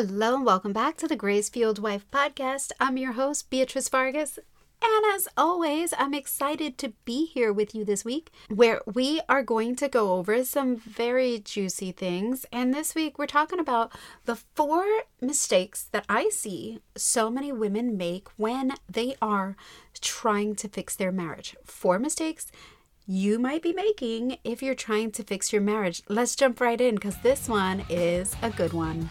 Hello and welcome back to the Grace Fueled Wife podcast. I'm your host, Beatriz Vargas. And as always, I'm excited to be here with you this week where we are going to go over some very juicy things. And this week, we're talking about the four mistakes that I see so many women make when they are trying to fix their marriage. Four mistakes you might be making if you're trying to fix your marriage. Let's jump right in because this one is a good one.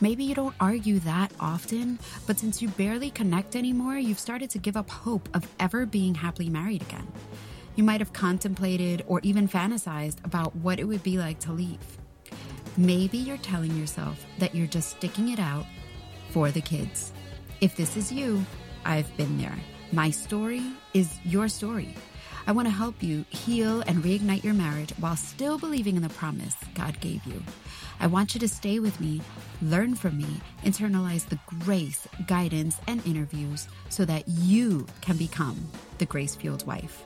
Maybe you don't argue that often, but since you barely connect anymore, you've started to give up hope of ever being happily married again. You might have contemplated or even fantasized about what it would be like to leave. Maybe you're telling yourself that you're just sticking it out for the kids. If this is you, I've been there. My story is your story. I want to help you heal and reignite your marriage while still believing in the promise God gave you. I want you to stay with me, learn from me, internalize the grace, guidance, and interviews so that you can become the grace fueled wife.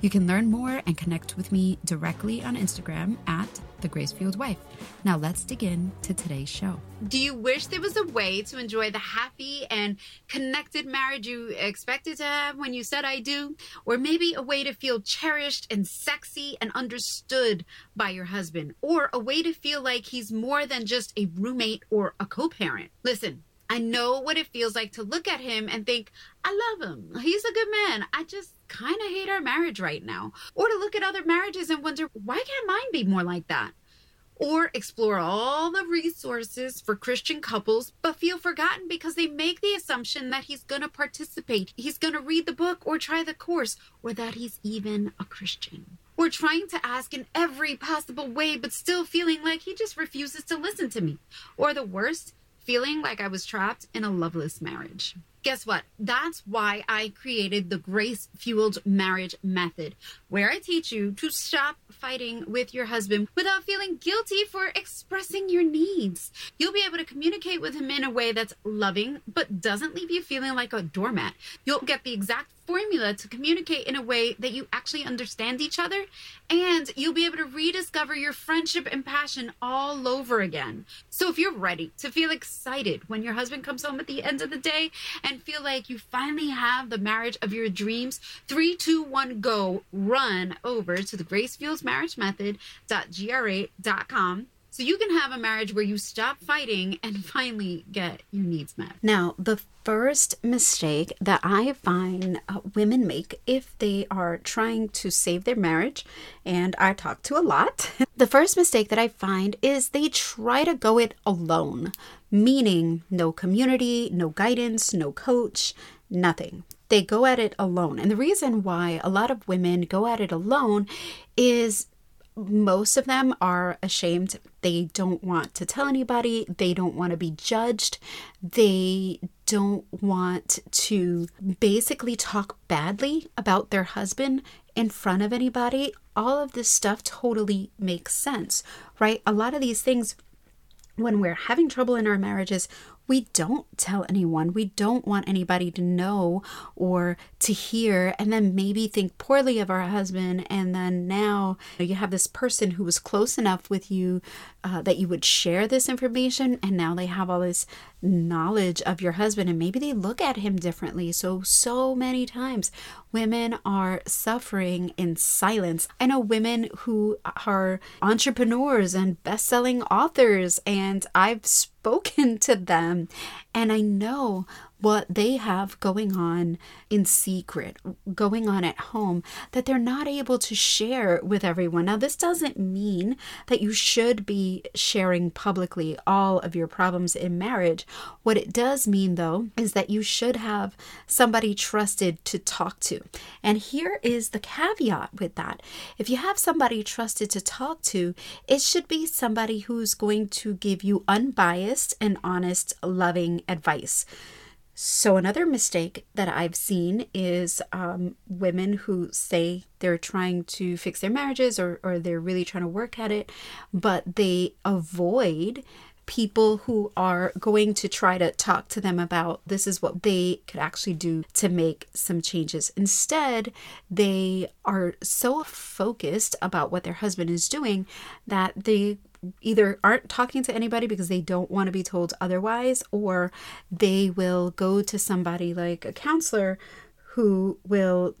You can learn more and connect with me directly on Instagram at the Grace Fueled Wife. Now let's dig in to today's show. Do you wish there was a way to enjoy the happy and connected marriage you expected to have when you said I do? Or maybe a way to feel cherished and sexy and understood by your husband? Or a way to feel like he's more than just a roommate or a co parent? Listen. I know what it feels like to look at him and think, I love him. He's a good man. I just kind of hate our marriage right now. Or to look at other marriages and wonder, why can't mine be more like that? Or explore all the resources for Christian couples, but feel forgotten because they make the assumption that he's going to participate, he's going to read the book or try the course, or that he's even a Christian. Or trying to ask in every possible way, but still feeling like he just refuses to listen to me. Or the worst, feeling like I was trapped in a loveless marriage. Guess what? That's why I created the Grace Fueled Marriage Method, where I teach you to stop fighting with your husband without feeling guilty for expressing your needs. You'll be able to communicate with him in a way that's loving, but doesn't leave you feeling like a doormat. You'll get the exact formula to communicate in a way that you actually understand each other, and you'll be able to rediscover your friendship and passion all over again. So, if you're ready to feel excited when your husband comes home at the end of the day and feel like you finally have the marriage of your dreams, three, two, one, go, run over to the Gracefields Marriage so you can have a marriage where you stop fighting and finally get your needs met. Now, the first mistake that I find uh, women make if they are trying to save their marriage, and I talk to a lot, the first mistake that I find is they try to go it alone, meaning no community, no guidance, no coach, nothing they go at it alone. And the reason why a lot of women go at it alone is most of them are ashamed. They don't want to tell anybody. They don't want to be judged. They don't want to basically talk badly about their husband in front of anybody. All of this stuff totally makes sense, right? A lot of these things, when we're having trouble in our marriages, we don't tell anyone. We don't want anybody to know or to hear, and then maybe think poorly of our husband. And then now you have this person who was close enough with you uh, that you would share this information, and now they have all this knowledge of your husband, and maybe they look at him differently. So, so many times women are suffering in silence. I know women who are entrepreneurs and best selling authors, and I've spoken to them, and I know what they have going on in secret, going on at home, that they're not able to share with everyone. Now, this doesn't mean that you should be sharing publicly all of your problems in marriage. What it does mean, though, is that you should have somebody trusted to talk to. And here is the caveat with that if you have somebody trusted to talk to, it should be somebody who's going to give you unbiased and honest, loving advice. So, another mistake that I've seen is um, women who say they're trying to fix their marriages or, or they're really trying to work at it, but they avoid people who are going to try to talk to them about this is what they could actually do to make some changes. Instead, they are so focused about what their husband is doing that they either aren't talking to anybody because they don't want to be told otherwise, or they will go to somebody like a counselor who will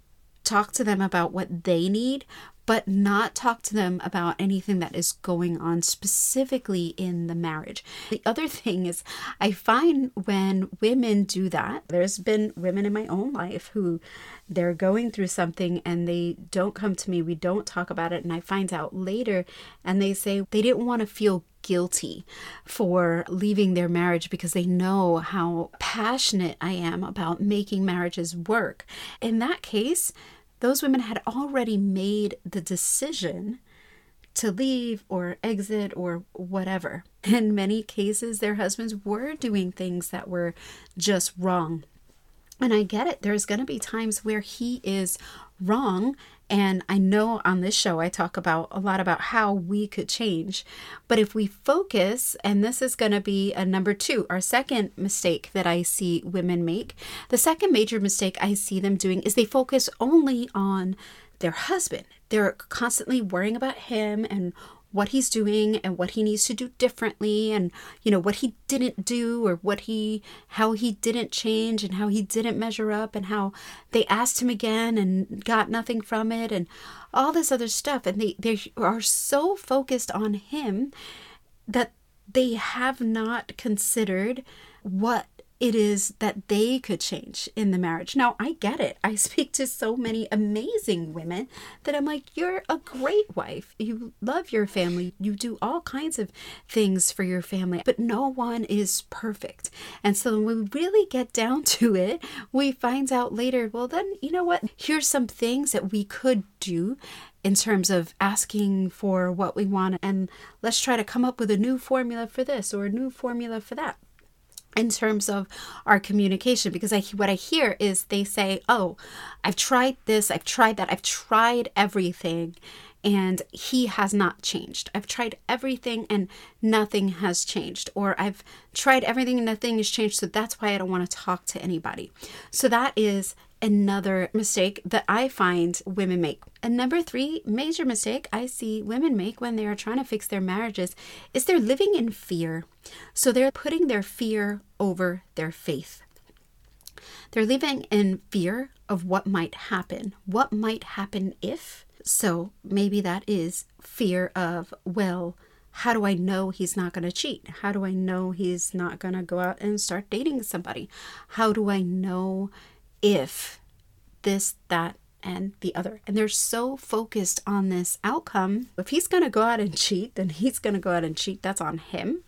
talk to them about what they need, but not talk to them about anything that is going on specifically in the marriage. The other thing is, I find when women do that, there's been women in my own life who they're going through something and they don't come to me, we don't talk about it, and I find out later and they say they didn't want to feel guilty for leaving their marriage because they know how passionate I am about making marriages work. In that case, those women had already made the decision to leave or exit or whatever. In many cases, their husbands were doing things that were just wrong. And I get it. There's going to be times where he is wrong and I know on this show I talk about a lot about how we could change. But if we focus, and this is going to be a number two, our second mistake that I see women make, the second major mistake I see them doing is they focus only on their husband. They're constantly worrying about him and what he's doing and what he needs to do differently and you know what he didn't do or what he how he didn't change and how he didn't measure up and how they asked him again and got nothing from it and all this other stuff. And they they are so focused on him that they have not considered what it is that they could change in the marriage. Now, I get it. I speak to so many amazing women that I'm like, you're a great wife. You love your family. You do all kinds of things for your family, but no one is perfect. And so when we really get down to it, we find out later, well, then, you know what? Here's some things that we could do in terms of asking for what we want and let's try to come up with a new formula for this or a new formula for that in terms of our communication because I what I hear is they say, "Oh, I've tried this, I've tried that, I've tried everything." And he has not changed. I've tried everything and nothing has changed. Or I've tried everything and nothing has changed. So that's why I don't want to talk to anybody. So that is another mistake that I find women make. And number three major mistake I see women make when they are trying to fix their marriages is they're living in fear. So they're putting their fear over their faith. They're living in fear of what might happen. What might happen if? So maybe that is fear of, well, how do I know he's not going to cheat? How do I know he's not going to go out and start dating somebody? How do I know if this, that, and the other. And they're so focused on this outcome. If he's going to go out and cheat, then he's going to go out and cheat. That's on him.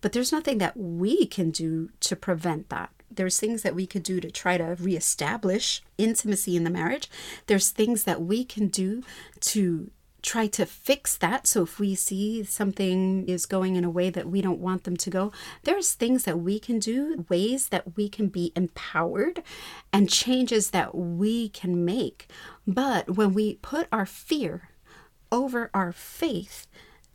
But there's nothing that we can do to prevent that. There's things that we could do to try to reestablish intimacy in the marriage. There's things that we can do to try to fix that. So if we see something is going in a way that we don't want them to go, there's things that we can do, ways that we can be empowered, and changes that we can make. But when we put our fear over our faith,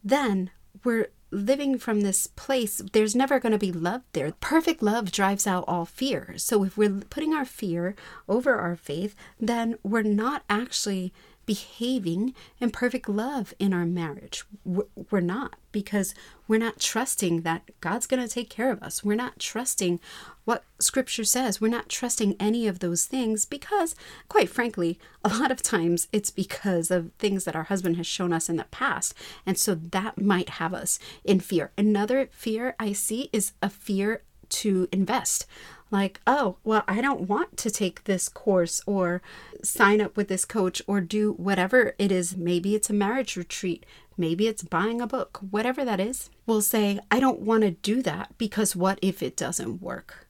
then we're living from this place, there's never going to be love there. Perfect love drives out all fear. So if we're putting our fear over our faith, then we're not actually behaving in perfect love in our marriage. We're not because we're not trusting that God's going to take care of us. We're not trusting what scripture says. We're not trusting any of those things because, quite frankly, a lot of times it's because of things that our husband has shown us in the past. And so that might have us in fear. Another fear I see is a fear to invest. Like, oh, well, I don't want to take this course or sign up with this coach or do whatever it is. Maybe it's a marriage retreat. Maybe it's buying a book, whatever that is. We'll say, I don't want to do that because what if it doesn't work?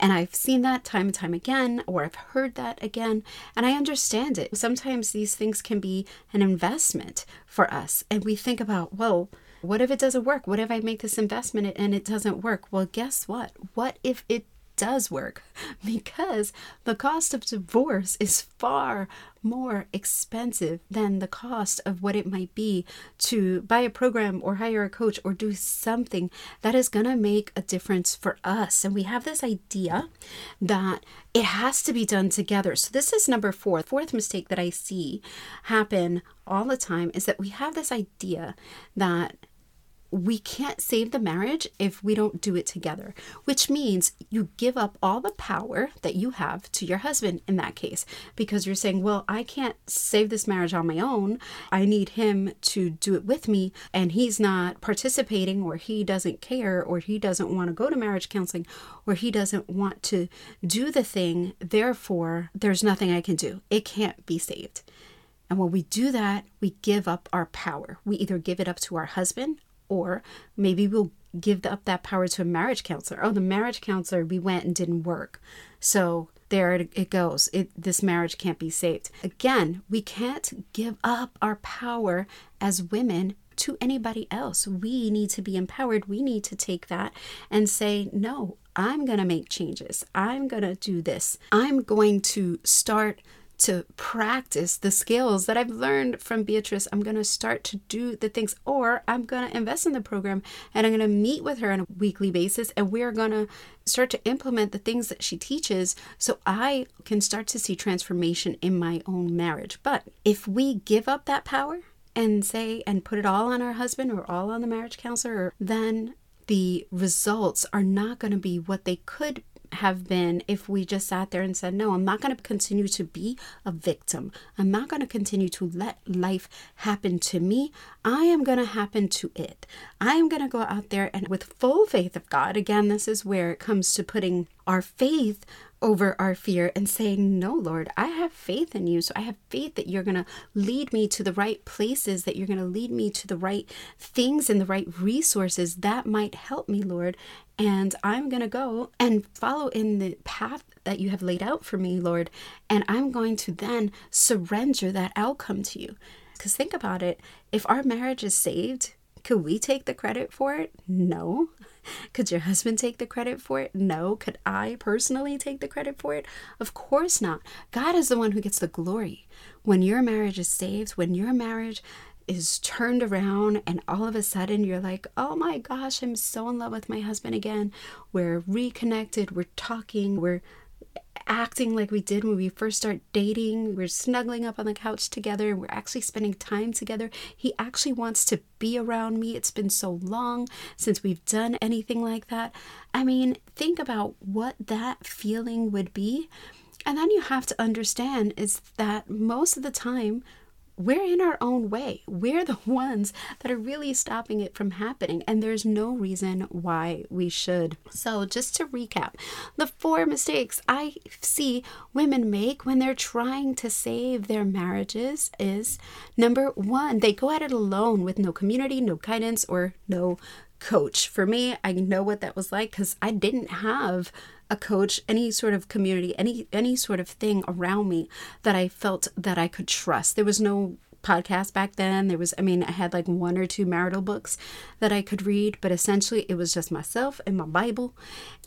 And I've seen that time and time again, or I've heard that again, and I understand it. Sometimes these things can be an investment for us, and we think about, well, what if it doesn't work? What if I make this investment and it doesn't work? Well, guess what? What if it does work because the cost of divorce is far more expensive than the cost of what it might be to buy a program or hire a coach or do something that is going to make a difference for us. And we have this idea that it has to be done together. So, this is number four. Fourth mistake that I see happen all the time is that we have this idea that we can't save the marriage if we don't do it together, which means you give up all the power that you have to your husband in that case because you're saying, Well, I can't save this marriage on my own. I need him to do it with me, and he's not participating, or he doesn't care, or he doesn't want to go to marriage counseling, or he doesn't want to do the thing. Therefore, there's nothing I can do. It can't be saved. And when we do that, we give up our power. We either give it up to our husband or maybe we'll give up that power to a marriage counselor. Oh, the marriage counselor, we went and didn't work. So there it goes. It, this marriage can't be saved. Again, we can't give up our power as women to anybody else. We need to be empowered. We need to take that and say, no, I'm going to make changes. I'm going to do this. I'm going to start to practice the skills that I've learned from Beatriz. I'm going to start to do the things, or I'm going to invest in the program and I'm going to meet with her on a weekly basis and we're going to start to implement the things that she teaches so I can start to see transformation in my own marriage. But if we give up that power and say and put it all on our husband or all on the marriage counselor, then the results are not going to be what they could have been if we just sat there and said, No, I'm not going to continue to be a victim. I'm not going to continue to let life happen to me. I am going to happen to it. I am going to go out there and with full faith of God. Again, this is where it comes to putting our faith over our fear and say, No, Lord, I have faith in you. So I have faith that you're going to lead me to the right places, that you're going to lead me to the right things and the right resources that might help me, Lord. And I'm going to go and follow in the path that you have laid out for me, Lord. And I'm going to then surrender that outcome to you. Because think about it if our marriage is saved, could we take the credit for it? No. Could your husband take the credit for it? No. Could I personally take the credit for it? Of course not. God is the one who gets the glory. When your marriage is saved, when your marriage is turned around and all of a sudden you're like, oh my gosh, I'm so in love with my husband again. We're reconnected, we're talking, we're acting like we did when we first start dating. We're snuggling up on the couch together and we're actually spending time together. He actually wants to be around me. It's been so long since we've done anything like that. I mean, think about what that feeling would be. And then you have to understand is that most of the time we're in our own way. We're the ones that are really stopping it from happening, and there's no reason why we should. So, just to recap, the four mistakes I see women make when they're trying to save their marriages is number one, they go at it alone with no community, no guidance, or no coach. For me, I know what that was like because I didn't have a coach, any sort of community, any any sort of thing around me that I felt that I could trust. There was no podcast back then. There was, I mean, I had like one or two marital books that I could read, but essentially it was just myself and my Bible.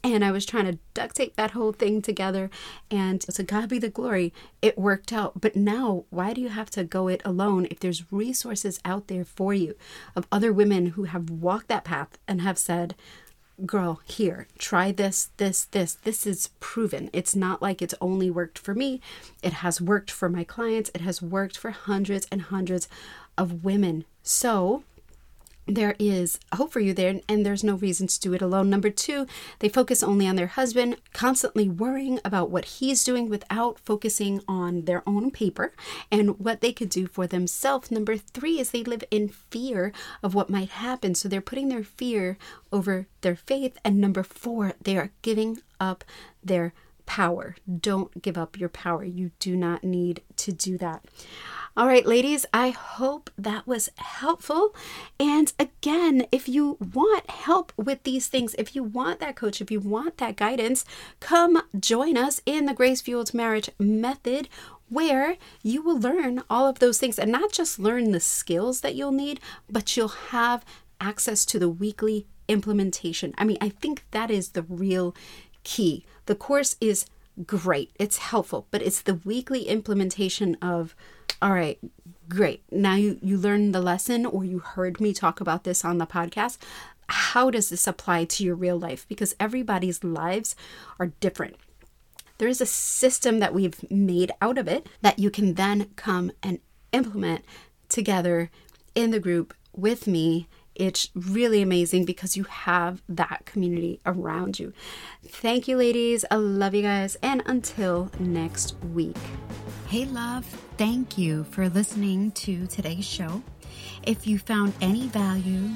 And I was trying to duct tape that whole thing together. And to God be the glory, it worked out. But now, why do you have to go it alone if there's resources out there for you of other women who have walked that path and have said, girl, here, try this, this, this. This is proven. It's not like it's only worked for me. It has worked for my clients. It has worked for hundreds and hundreds of women. So, there is hope for you there and there's no reason to do it alone. Number two, they focus only on their husband, constantly worrying about what he's doing without focusing on their own paper and what they could do for themselves. Number three is they live in fear of what might happen. So they're putting their fear over their faith. And number four, they are giving up their power. Don't give up your power. You do not need to do that. All right, ladies, I hope that was helpful. And again, if you want help with these things, if you want that coach, if you want that guidance, come join us in the Grace Fueled Marriage Method where you will learn all of those things and not just learn the skills that you'll need, but you'll have access to the weekly implementation. I mean, I think that is the real key. The course is great, it's helpful, but it's the weekly implementation of all right, great. Now you, you learned the lesson or you heard me talk about this on the podcast. How does this apply to your real life? Because everybody's lives are different. There is a system that we've made out of it that you can then come and implement together in the group with me it's really amazing because you have that community around you. Thank you, ladies. I love you guys. And until next week. Hey, love. Thank you for listening to today's show. If you found any value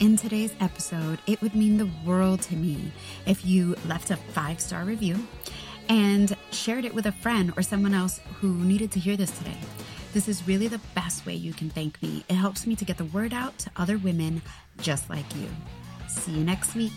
in today's episode, it would mean the world to me if you left a five star review and shared it with a friend or someone else who needed to hear this today. This is really the best way you can thank me. It helps me to get the word out to other women just like you. See you next week.